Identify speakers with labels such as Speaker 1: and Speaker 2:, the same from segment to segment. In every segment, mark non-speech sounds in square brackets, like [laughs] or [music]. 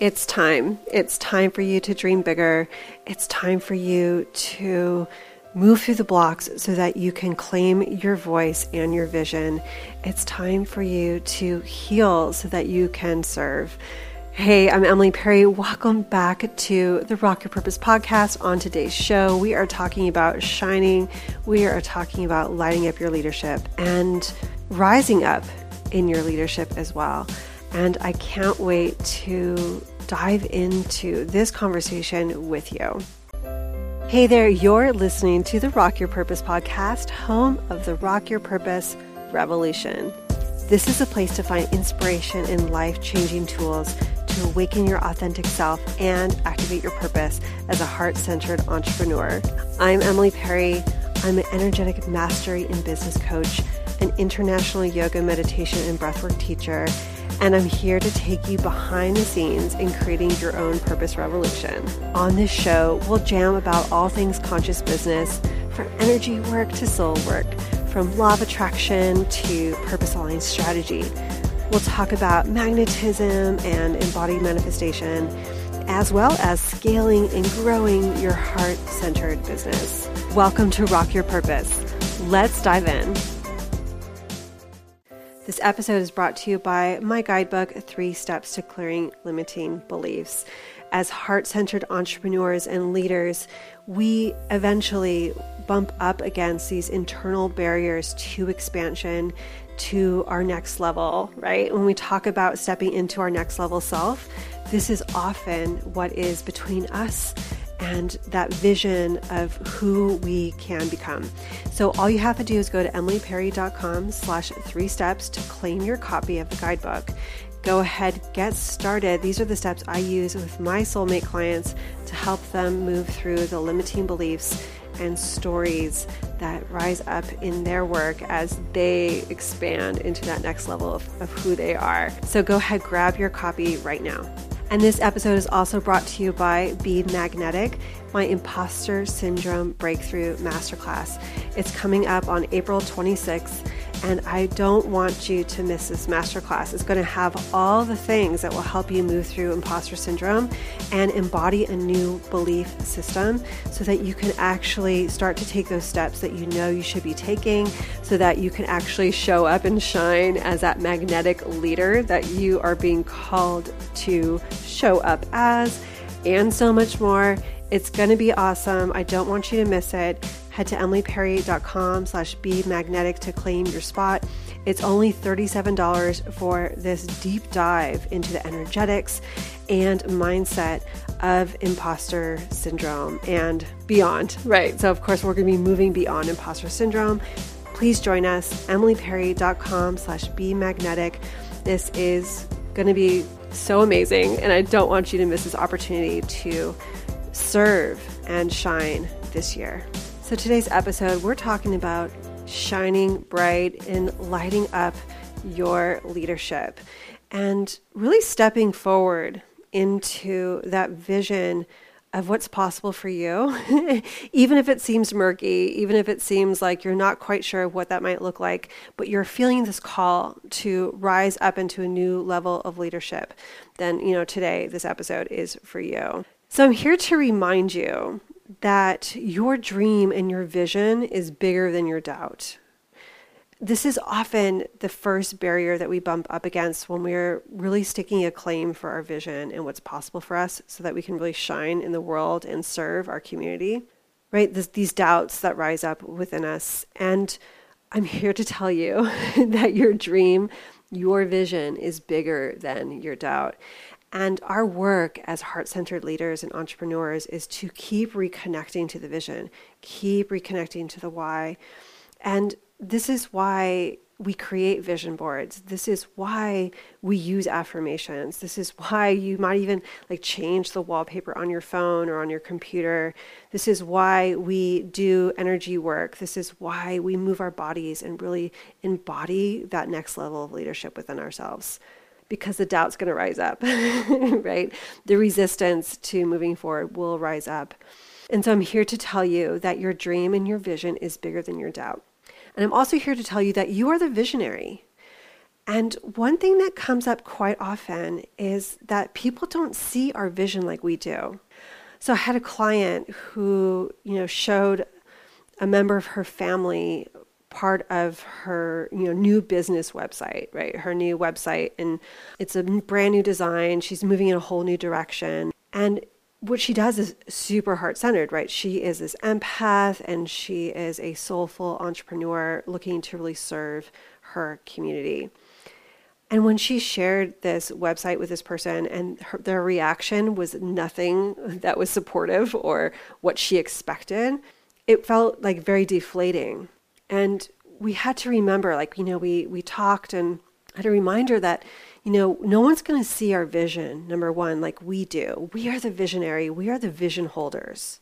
Speaker 1: It's time. It's time for you to dream bigger. It's time for you to move through the blocks so that you can claim your voice and your vision. It's time for you to heal so that you can serve. Hey, I'm Emily Perry. Welcome back to the Rock Your Purpose podcast. On today's show, we are talking about shining, we are talking about lighting up your leadership and rising up in your leadership as well. And I can't wait to dive into this conversation with you. Hey there, you're listening to the Rock Your Purpose podcast, home of the Rock Your Purpose Revolution. This is a place to find inspiration and life changing tools to awaken your authentic self and activate your purpose as a heart centered entrepreneur. I'm Emily Perry. I'm an energetic mastery and business coach, an international yoga, meditation, and breathwork teacher and I'm here to take you behind the scenes in creating your own purpose revolution. On this show, we'll jam about all things conscious business, from energy work to soul work, from law of attraction to purpose aligned strategy. We'll talk about magnetism and embodied manifestation, as well as scaling and growing your heart centered business. Welcome to Rock Your Purpose. Let's dive in. This episode is brought to you by my guidebook, Three Steps to Clearing Limiting Beliefs. As heart centered entrepreneurs and leaders, we eventually bump up against these internal barriers to expansion, to our next level, right? When we talk about stepping into our next level self, this is often what is between us and that vision of who we can become. So all you have to do is go to emilyperry.com slash three steps to claim your copy of the guidebook. Go ahead, get started. These are the steps I use with my soulmate clients to help them move through the limiting beliefs and stories that rise up in their work as they expand into that next level of, of who they are. So go ahead, grab your copy right now. And this episode is also brought to you by Be Magnetic, my imposter syndrome breakthrough masterclass. It's coming up on April 26th and I don't want you to miss this masterclass. It's going to have all the things that will help you move through imposter syndrome and embody a new belief system so that you can actually start to take those steps that you know you should be taking so that you can actually show up and shine as that magnetic leader that you are being called to show up as and so much more. It's going to be awesome. I don't want you to miss it head to emilyperry.com slash be magnetic to claim your spot. It's only $37 for this deep dive into the energetics and mindset of imposter syndrome and beyond, right? So, of course, we're going to be moving beyond imposter syndrome. Please join us, emilyperry.com slash be magnetic. This is going to be so amazing, and I don't want you to miss this opportunity to serve and shine this year. So, today's episode, we're talking about shining bright and lighting up your leadership and really stepping forward into that vision of what's possible for you, [laughs] even if it seems murky, even if it seems like you're not quite sure what that might look like, but you're feeling this call to rise up into a new level of leadership, then, you know, today this episode is for you. So I'm here to remind you that your dream and your vision is bigger than your doubt. This is often the first barrier that we bump up against when we're really sticking a claim for our vision and what's possible for us so that we can really shine in the world and serve our community, right? This, these doubts that rise up within us. And I'm here to tell you [laughs] that your dream, your vision is bigger than your doubt. And our work as heart centered leaders and entrepreneurs is to keep reconnecting to the vision, keep reconnecting to the why. And this is why we create vision boards. This is why we use affirmations. This is why you might even like change the wallpaper on your phone or on your computer. This is why we do energy work. This is why we move our bodies and really embody that next level of leadership within ourselves because the doubt's going to rise up, [laughs] right? The resistance to moving forward will rise up. And so I'm here to tell you that your dream and your vision is bigger than your doubt. And I'm also here to tell you that you are the visionary. And one thing that comes up quite often is that people don't see our vision like we do. So I had a client who, you know, showed a member of her family part of her you know new business website right her new website and it's a brand new design she's moving in a whole new direction and what she does is super heart centered, right? She is this empath and she is a soulful entrepreneur looking to really serve her community. And when she shared this website with this person and her, their reaction was nothing that was supportive or what she expected, it felt like very deflating. And we had to remember, like, you know, we, we talked and had a reminder that, you know, no one's going to see our vision, number one, like we do. We are the visionary, we are the vision holders.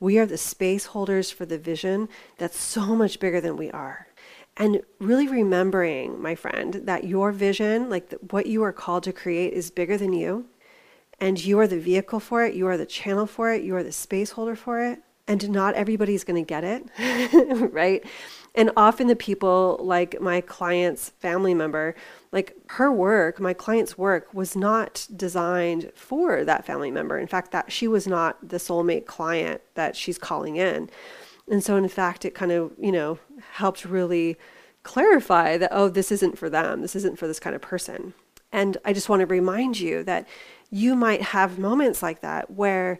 Speaker 1: We are the space holders for the vision that's so much bigger than we are. And really remembering, my friend, that your vision, like the, what you are called to create, is bigger than you. And you are the vehicle for it, you are the channel for it, you are the space holder for it. And not everybody's going to get it, [laughs] right? And often the people, like my client's family member, like her work, my client's work was not designed for that family member. In fact, that she was not the soulmate client that she's calling in. And so, in fact, it kind of, you know, helped really clarify that, oh, this isn't for them. This isn't for this kind of person. And I just want to remind you that you might have moments like that where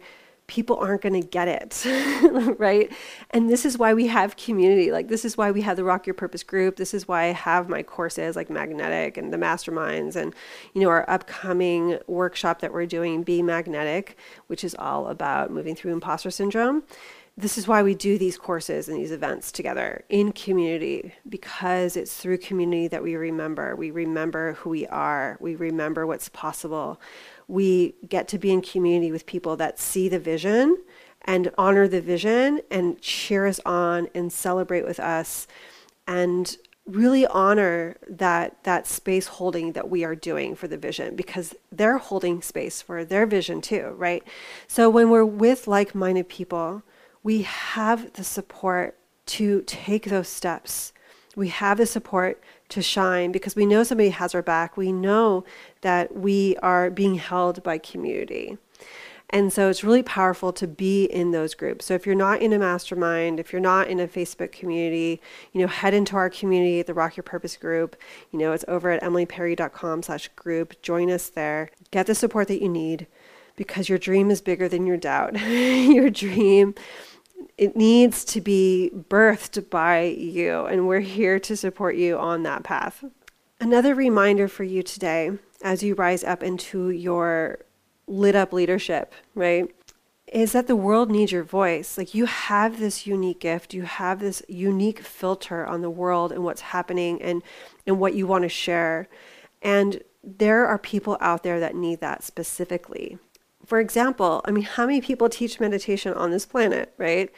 Speaker 1: people aren't going to get it, [laughs] right? And this is why we have community. Like, this is why we have the Rock Your Purpose group. This is why I have my courses like Magnetic and the Masterminds, and, you know, our upcoming workshop that we're doing, Be Magnetic, which is all about moving through imposter syndrome this is why we do these courses and these events together in community because it's through community that we remember. We remember who we are, we remember what's possible. We get to be in community with people that see the vision and honor the vision and cheer us on and celebrate with us and really honor that that space holding that we are doing for the vision because they're holding space for their vision too right so when we're with like-minded people we have the support to take those steps. We have the support to shine because we know somebody has our back. We know that we are being held by community. And so it's really powerful to be in those groups. So if you're not in a mastermind, if you're not in a Facebook community, you know, head into our community, the Rock Your Purpose group. You know, it's over at emilyperry.com slash group. Join us there. Get the support that you need because your dream is bigger than your doubt. [laughs] your dream it needs to be birthed by you, and we're here to support you on that path. Another reminder for you today as you rise up into your lit up leadership, right? Is that the world needs your voice. Like you have this unique gift, you have this unique filter on the world and what's happening and, and what you want to share. And there are people out there that need that specifically. For example, I mean, how many people teach meditation on this planet, right?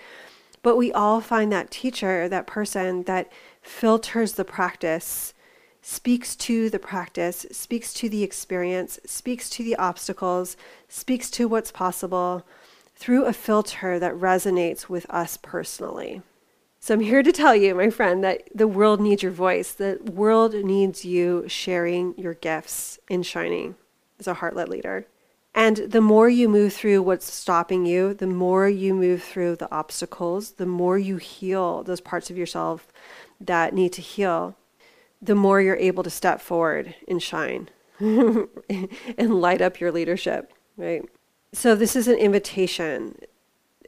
Speaker 1: But we all find that teacher, that person that filters the practice, speaks to the practice, speaks to the experience, speaks to the obstacles, speaks to what's possible through a filter that resonates with us personally. So I'm here to tell you, my friend, that the world needs your voice. The world needs you sharing your gifts in shining as a heart led leader. And the more you move through what's stopping you, the more you move through the obstacles, the more you heal those parts of yourself that need to heal, the more you're able to step forward and shine [laughs] and light up your leadership, right? So, this is an invitation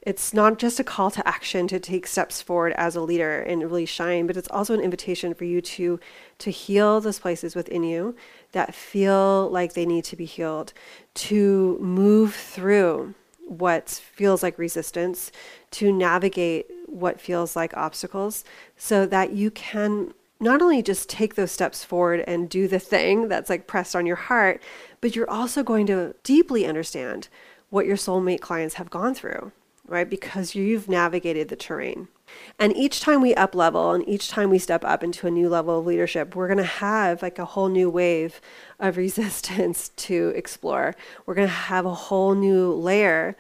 Speaker 1: it's not just a call to action to take steps forward as a leader and really shine, but it's also an invitation for you to to heal those places within you that feel like they need to be healed, to move through what feels like resistance, to navigate what feels like obstacles so that you can not only just take those steps forward and do the thing that's like pressed on your heart, but you're also going to deeply understand what your soulmate clients have gone through right? Because you've navigated the terrain. And each time we up level and each time we step up into a new level of leadership, we're going to have like a whole new wave of [laughs] resistance to explore. We're going to have a whole new layer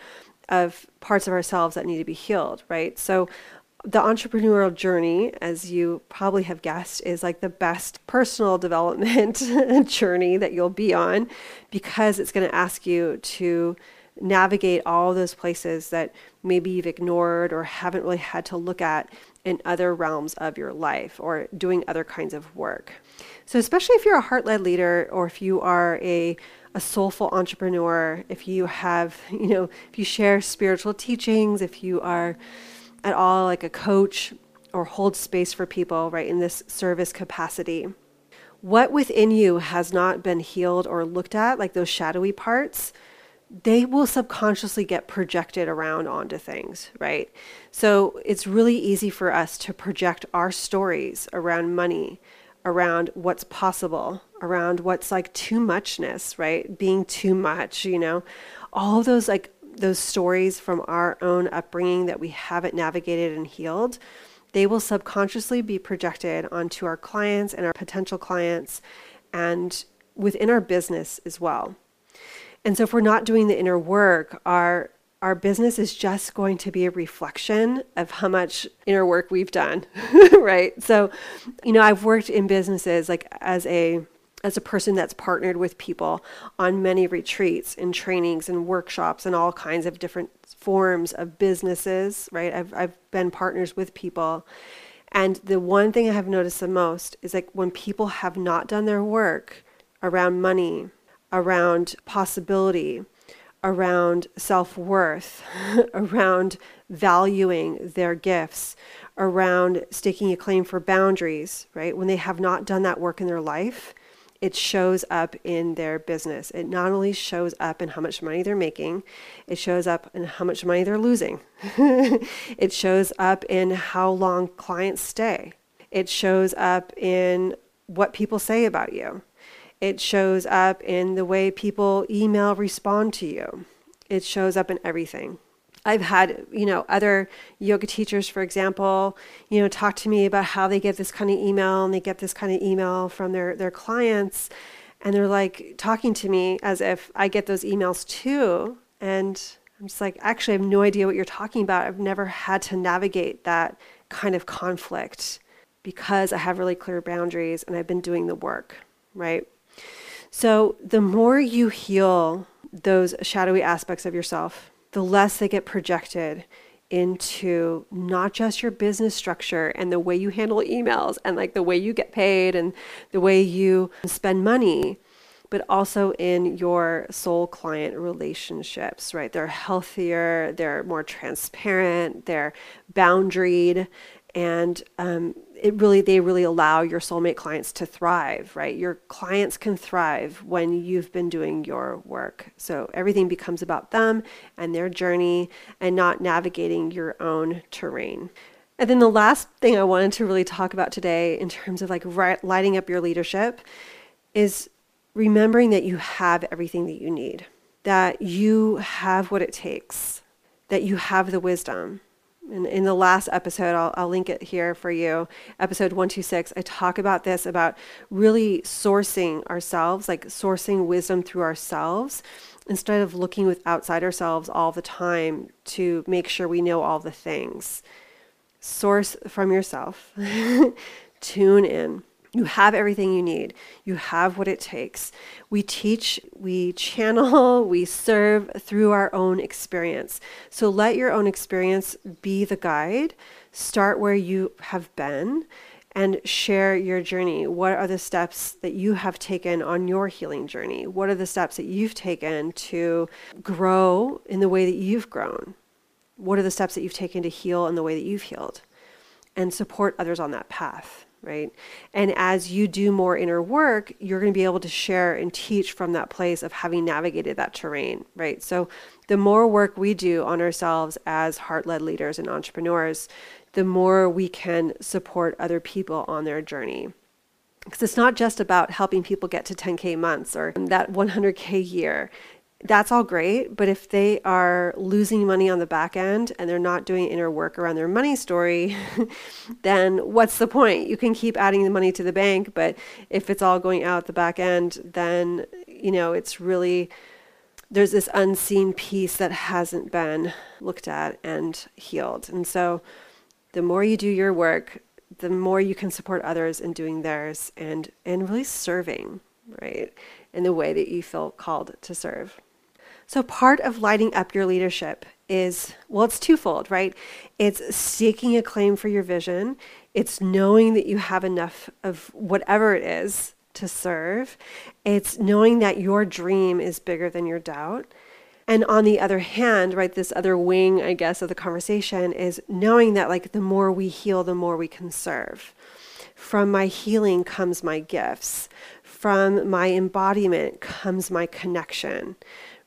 Speaker 1: of parts of ourselves that need to be healed, right? So the entrepreneurial journey, as you probably have guessed, is like the best personal [laughs] development [laughs] journey that you'll be on because it's going to ask you to navigate all those places that maybe you've ignored or haven't really had to look at in other realms of your life or doing other kinds of work. So, especially if you're a heart led leader or if you are a a soulful entrepreneur, if you have, [laughs] you know, if you share spiritual teachings, if you are at all like a coach or hold space for people, right, in this service capacity. What within you has not been healed or looked at, like those shadowy parts, they will subconsciously get projected around onto things, right? So it's really easy for us to project our stories around money, around what's possible, around what's like too muchness, right? Being too much, you know, all those like those stories from our own upbringing that we haven't navigated and healed, they will subconsciously be projected onto our clients and our potential clients and within our business as well. And so if we're not doing the inner work, our our business is just going to be a reflection of how much inner work we've done, [laughs] right? So, you know, I've worked in businesses like as a as a person that's partnered with people on many retreats and trainings and workshops and all kinds of different forms of businesses, right? I've, I've been partners with people. And the one thing I have noticed the most is like when people have not done their work around money, around possibility, around self worth, [laughs] around valuing their gifts, around staking a claim for boundaries, right? When they have not done that work in their life, it shows up in their business. It not only shows up in how much money they're making, it shows up in how much money they're losing. [laughs] it shows up in how long clients stay. It shows up in what people say about you. It shows up in the way people email respond to you. It shows up in everything. I've had, you know, other yoga teachers, for example, you know, talk to me about how they get this kind of email and they get this kind of email from their, their clients. And they're like talking to me as if I get those emails too. And I'm just like, actually, I have no idea what you're talking about. I've never had to navigate that kind of conflict because I have really clear boundaries and I've been doing the work, right? So the more you heal those shadowy aspects of yourself, the less they get projected into not just your business structure and the way you handle emails and like the way you get paid and the way you spend money, but also in your soul client relationships, right? They're healthier, they're more transparent, they're boundaried, and um, it really they really allow your soulmate clients to thrive right? Your clients can thrive when you've been doing your work. So everything becomes about them and their journey and not navigating your own terrain. And then the last thing i wanted to really talk about today in terms of like right, lighting up your leadership is remembering that you have everything that you need that you have what it takes that you have the wisdom in, in the last episode, I'll, I'll link it here for you, episode 126, I talk about this about really sourcing ourselves, like sourcing wisdom through ourselves instead of looking with outside ourselves all the time to make sure we know all the things. Source from yourself, [laughs] tune in. You have everything you need. You have what it takes. We teach, we channel, [laughs] we serve through our own experience. So let your own experience be the guide. Start where you have been and share your journey. What are the steps that you have taken on your healing journey? What are the steps that you've taken to grow in the way that you've grown? What are the steps that you've taken to heal in the way that you've healed? And support others on that path right? And as you do more inner work, you're going to be able to share and teach from that place of having navigated that terrain, right? So the more work we do on ourselves as heart led leaders and entrepreneurs, the more we can support other people on their journey. Because it's not just about helping people get to 10K months or that 100K year that's all great. But if they are losing money on the back end and they're not doing inner work around their money story, [laughs] then what's the point? You can keep adding the money to the bank, but if it's all going out the back end, then, you know, it's really, there's this unseen piece that hasn't been looked at and healed. And so, the more you do your work, the more you can support others in doing theirs and and really serving, right? In the way that you feel called to serve. So part of lighting up your leadership is well it's twofold, right? It's seeking a claim for your vision, it's knowing that you have enough of whatever it is to serve. It's knowing that your dream is bigger than your doubt. And on the other hand, right, this other wing, I guess, of the conversation is knowing that, like, the more we heal, the more we can serve. From my healing comes my gifts. From my embodiment comes my connection,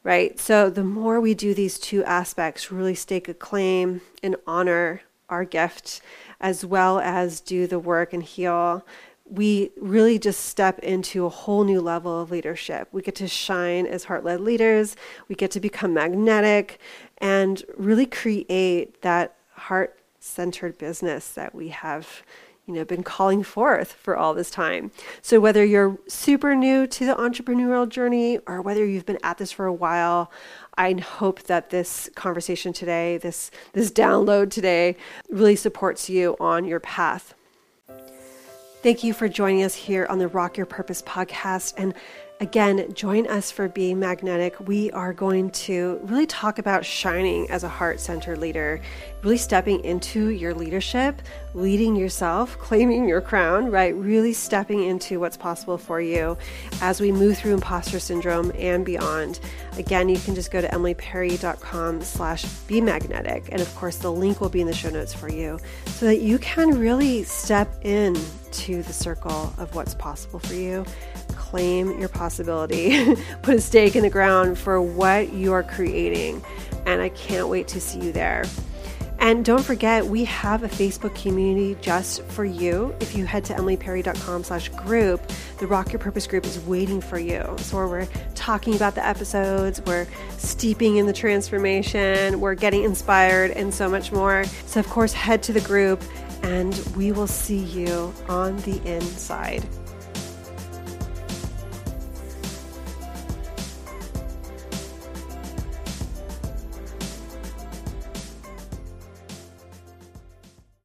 Speaker 1: right? So the more we do these two aspects, really stake a claim and honor our gift, as well as do the work and heal, we really just step into a whole new level of leadership. We get to shine as heart led leaders, we get to become magnetic and really create that heart centered business that we have you know been calling forth for all this time. So whether you're super new to the entrepreneurial journey or whether you've been at this for a while, I hope that this conversation today, this this download today really supports you on your path. Thank you for joining us here on the Rock Your Purpose podcast. And Again, join us for Being Magnetic. We are going to really talk about shining as a heart centered leader, really stepping into your leadership, leading yourself, [laughs] claiming your crown, right? Really stepping into what's possible for you as we move through imposter syndrome and beyond. Again, you can just go to emilyperry.com slash be magnetic. And of course, the link will be in the show notes for you so that you can really step in to the circle of what's possible for you claim your possibility, [laughs] put a stake in the ground for what you are creating. And I can't wait to see you there. And don't forget, we have a Facebook community just for you. If you head to emilyperry.com slash group, the Rock Your Purpose group is waiting for you. So where we're talking about the episodes, we're steeping in the transformation, we're getting inspired, and so much more. So, of course, head to the group and we will see you on the inside.